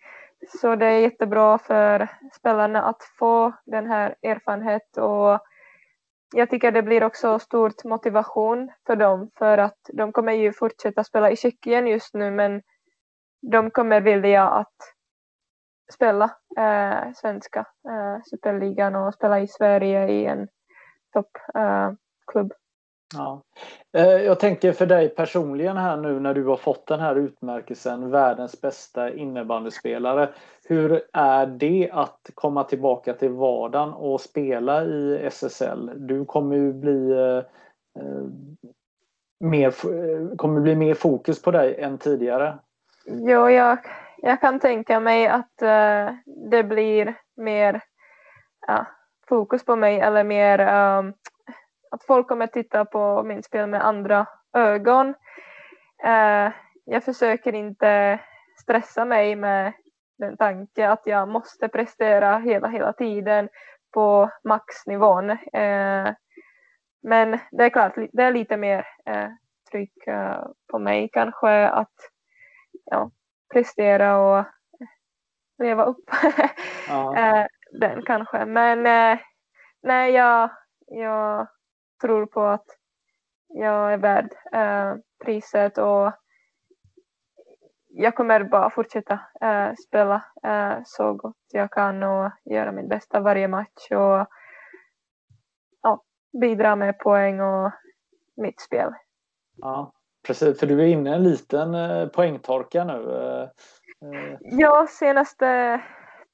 Så det är jättebra för spelarna att få den här erfarenheten och jag tycker det blir också stort motivation för dem för att de kommer ju fortsätta spela i Tjeckien just nu men de kommer vilja att spela eh, svenska eh, superligan och spela i Sverige i en toppklubb. Eh, Ja. Eh, jag tänker för dig personligen här nu när du har fått den här utmärkelsen världens bästa innebandyspelare. Hur är det att komma tillbaka till vardagen och spela i SSL? Du kommer ju bli eh, eh mer, eh, kommer bli mer fokus på dig än tidigare. Jo, jag, jag kan tänka mig att eh, det blir mer ja, fokus på mig eller mer um, att folk kommer titta på min spel med andra ögon. Eh, jag försöker inte stressa mig med den tanke att jag måste prestera hela, hela tiden på maxnivån. Eh, men det är klart, det är lite mer eh, tryck på mig kanske att ja, prestera och leva upp ja. Den kanske. Men nej, jag, jag tror på att jag är värd eh, priset och jag kommer bara fortsätta eh, spela eh, så gott jag kan och göra mitt bästa varje match och ja, bidra med poäng och mitt spel. Ja, precis. För du är inne i en liten eh, poängtorka nu. Eh, eh. Ja, senaste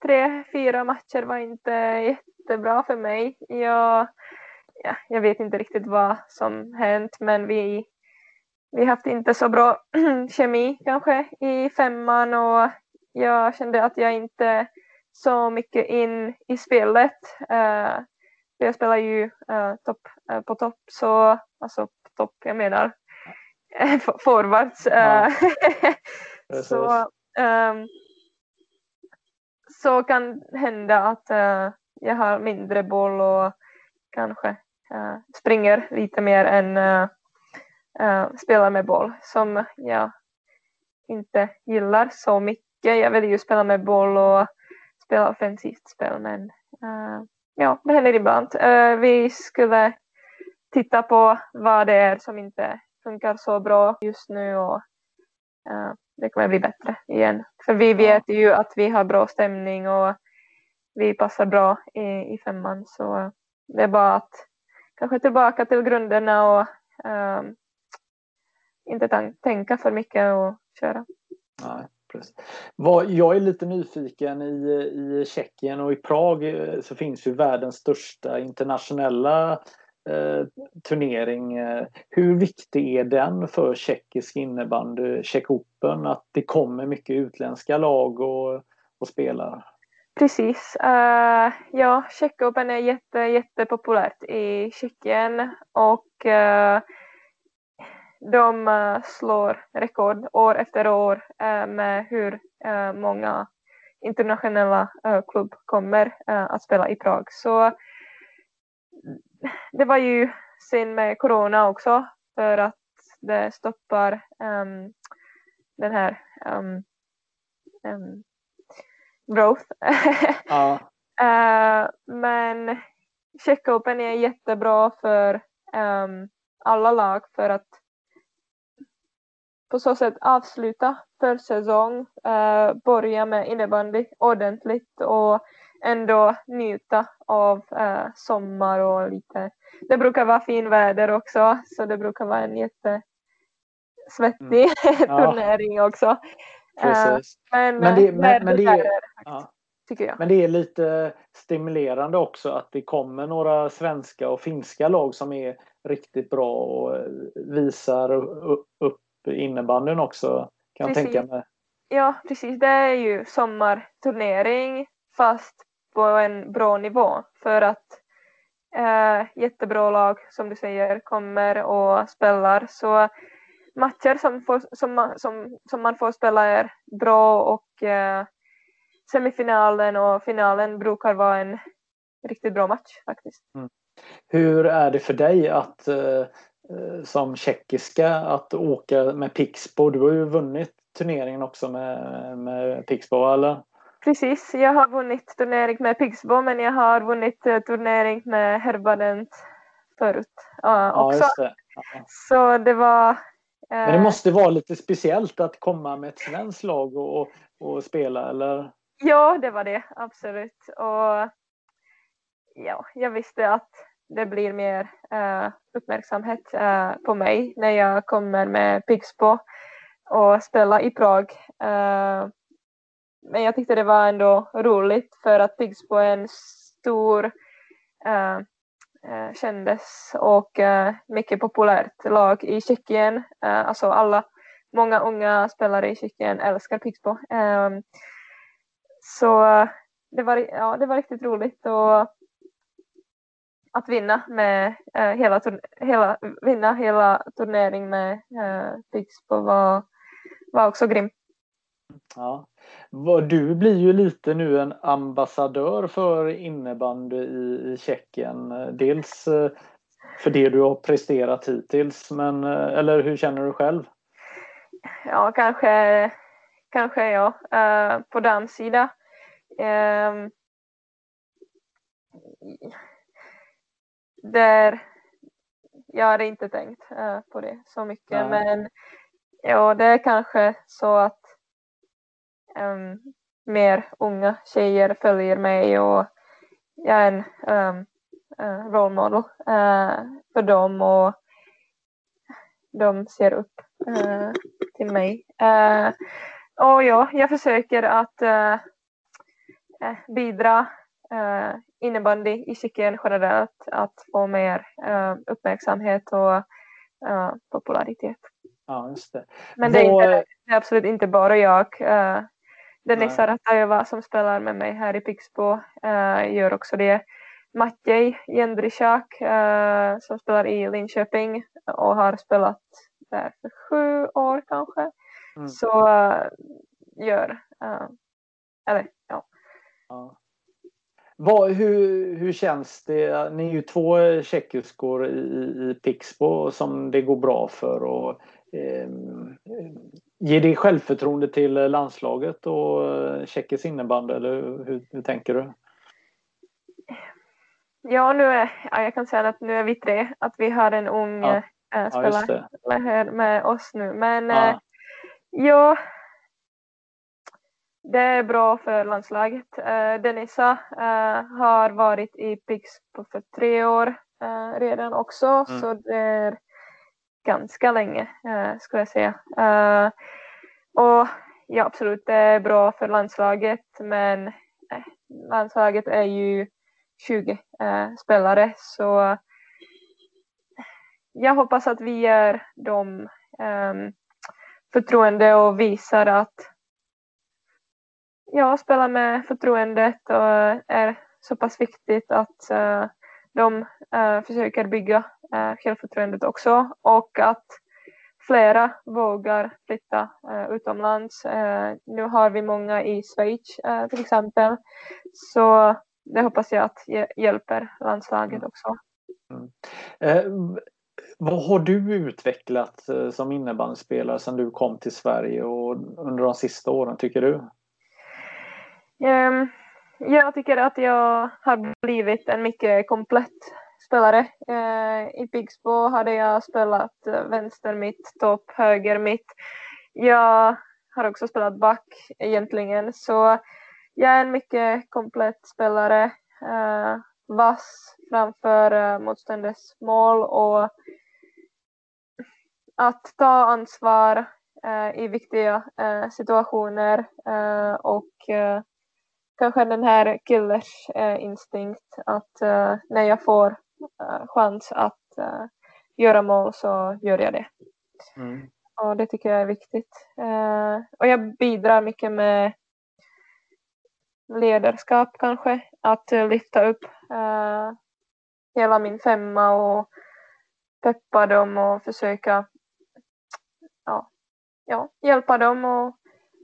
tre, fyra matcher var inte jättebra för mig. Jag ja, jag vet inte riktigt vad som hänt men vi, vi haft inte så bra kemi kanske i femman och jag kände att jag inte så mycket in i spelet. Uh, jag spelar ju uh, topp, uh, på topp, så alltså på topp, jag menar forwards. Ja. så, um, så kan hända att jag har mindre boll och kanske uh, springer lite mer än uh, spelar med boll som jag inte gillar så mycket. Jag vill ju spela med boll och spela offensivt spel men ja, det händer ibland. vi skulle titta på vad det är som inte funkar så bra just nu och uh, det kommer bli bättre igen. För vi vet ju att vi har bra stämning och vi passar bra i, i femman så det är bara att kanske tillbaka till grunderna och um, inte tänka för mycket och köra. Nej, precis. Jag är lite nyfiken i, i Tjeckien och i Prag eh, så finns ju världens största internationella Eh, turnering. Eh, hur viktig är den för tjeckisk innebandy, Tjeck Open, att det kommer mycket utländska lag och, och spelare? Precis. Uh, ja, Czech Open är jätte, jättepopulärt i Tjeckien och uh, de uh, slår rekord år efter år med hur många internationella uh, klubb kommer att spela i Prag. Så det var ju synd med corona också för att det stoppar um, den här um, um, growth. ja. uh, men Czech Open är jättebra för alla lag för att på så sätt avsluta för säsong, uh, börja med innebandy ordentligt och ändå njuta av uh, sommar och lite. Det brukar vara fin väder också så det brukar vara en jättesvettig mm. turnering också. Uh, men, men, det, men, men det är, ja. tycker jag. Men det är lite stimulerande också att det kommer några svenska och finska lag som är riktigt bra och visar upp innebandyn också. Kan precis. jag tänka mig. Ja, precis. Det är ju sommarturnering fast på en bra nivå för att eh, jättebra lag som du säger kommer och spelar så matcher som, får, som, man, som, som man får spela är bra och eh, semifinalen och finalen brukar vara en riktigt bra match faktiskt. Mm. Hur är det för dig att eh, eh som tjeckiska att åka med Pixbo? Du har ju vunnit turneringen också med, med Pixbo eller? Precis, jag har vunnit turnering med Pixbo men jag har vunnit uh, turnering med Herbadent förut uh, också. Det. Ja. Så det var... Men det måste vara lite speciellt att komma med ett svenskt lag och, och, och spela eller? Ja, det var det absolut. Och ja, jag visste att det blir mer uh, uppmärksamhet uh, på mig när jag kommer med Pixbo och spelar i Prag. Uh, men jag tyckte det var ändå roligt för att Pixbo är en stor eh, kändes och eh, mycket populärt lag i Tjeckien. Eh, alltså alla, många unga spelare i Tjeckien älskar Pixbo. Ehm, så det var, ja, det var riktigt roligt och att vinna med eh, hela, hela, vinna hela turneringen med eh, Pixbo var, var också grymt. Ja. Du blir ju lite nu en ambassadör för innebandy i, i Tjeckien. Dels eh, för det du har presterat hittills, men, eh, eller hur känner du själv? Ja, kanske, kanske ja. Uh, på damsida. Uh, där jag hade inte tänkt uh, på det så mycket, Nej. men ja, det är kanske så att um, mer unga tjejer följer mig och jag är en um, uh, role model uh, för dem och de ser upp uh, till mig. Och ja, jag försöker att bidra innebandy i Tjeckien generellt att få mer uppmärksamhet och popularitet. Ja, just det. Men det är, inte, det är absolut inte bara jag. Denisa Ratajova som spelar med mig här i Pixbo uh, gör också det. Matjej Jendrishak uh, som spelar i Linköping och har spelat där för sju år kanske. Mm. Så uh, gör, eller ja. ja. Vad, hur, hur känns det? Ni är ju två tjeckiskor i, i Pixbo som det går bra för. Och, eh, ger det självförtroende till landslaget och tjeckisk innebandy eller hur, hur tänker du? Ja, nu är, ja, jag kan säga att nu är vi tre, att vi har en ung ja. äh, spelare ja, här med oss nu. Men ja. Äh, ja, det är bra för landslaget. Äh, Denisa har varit i Pixbo för tre år redan också, mm. så det är ganska länge eh, skulle jag säga. Eh, och ja, absolut, det är bra för landslaget, men eh, landslaget är ju 20 eh, spelare, så jag hoppas att vi ger dem ehm, förtroende och visar att ja, spela med förtroendet och eh, är så pass viktigt att uh, de uh, försöker bygga självförtroendet också och att flera vågar flytta uh, utomlands. nu har vi många i Schweiz till exempel. Så det hoppas jag att hjälper landslaget mm. också. Mm. Eh, vad har du utvecklat eh, som innebandyspelare sedan du kom till Sverige och under de sista åren tycker du? Um, jag tycker att jag har blivit en mycket komplett spelare. Eh, I Pixbo hade jag spelat eh, vänster mitt, topp, höger mitt. Jag har också spelat back egentligen, så jag är en mycket komplett spelare. Eh, vass framför motståndets mål och att ta ansvar i viktiga situationer och kanske den här killers instinkt att när jag får chans att göra mål så gör jag det. Mm. Och det tycker jag är viktigt. och jag bidrar mycket med ledarskap kanske, att lyfta upp uh, hela min femma och peppa dem och försöka ja, ja, hjälpa dem och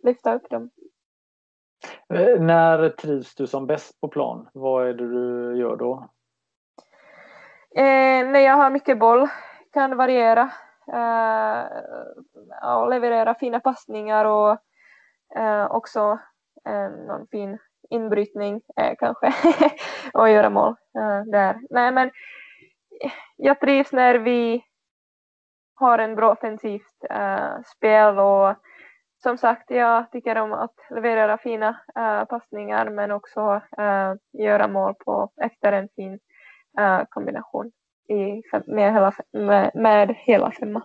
lyfta upp dem. Eh, när trivs du som bäst på plan? Vad är det du gör då? Eh, när jag har mycket boll kan variera. Eh, och leverera fina passningar och eh, också eh, någon fin inbrytning eh, kanske och göra mål eh, där. Nej, men jag trivs när vi har en bra offensivt eh, spel och som sagt, jag tycker om att leverera fina eh, passningar men också eh, göra mål på, efter en fin uh, kombination i, med, hela, med, med hela femma.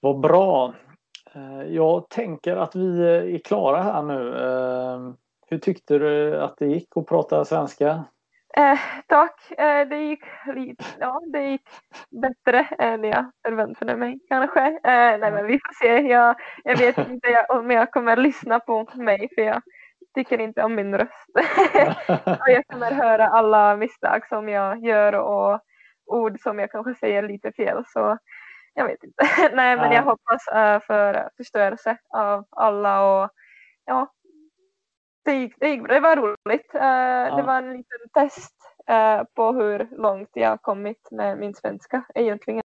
Vad bra. Eh, jag tänker att vi är klara här nu. Eh, hur tyckte du att det gick att prata svenska? Eh, tack, eh, det, gick lite, ja, det gick bättre än jag förväntade mig kanske. Eh, nej men vi får se, jag, jag vet inte om jag kommer lyssna på mig för jag tycker inte om min röst. och jag kommer höra alla misstag som jag gör och ord som jag kanske säger lite fel. Så jag vet inte. Nej, men jag hoppas uh, för förstörelse av alla och ja, det, gick, det, gick, det var roligt. Uh, ja. Det var en liten test uh, på hur långt jag kommit med min svenska egentligen.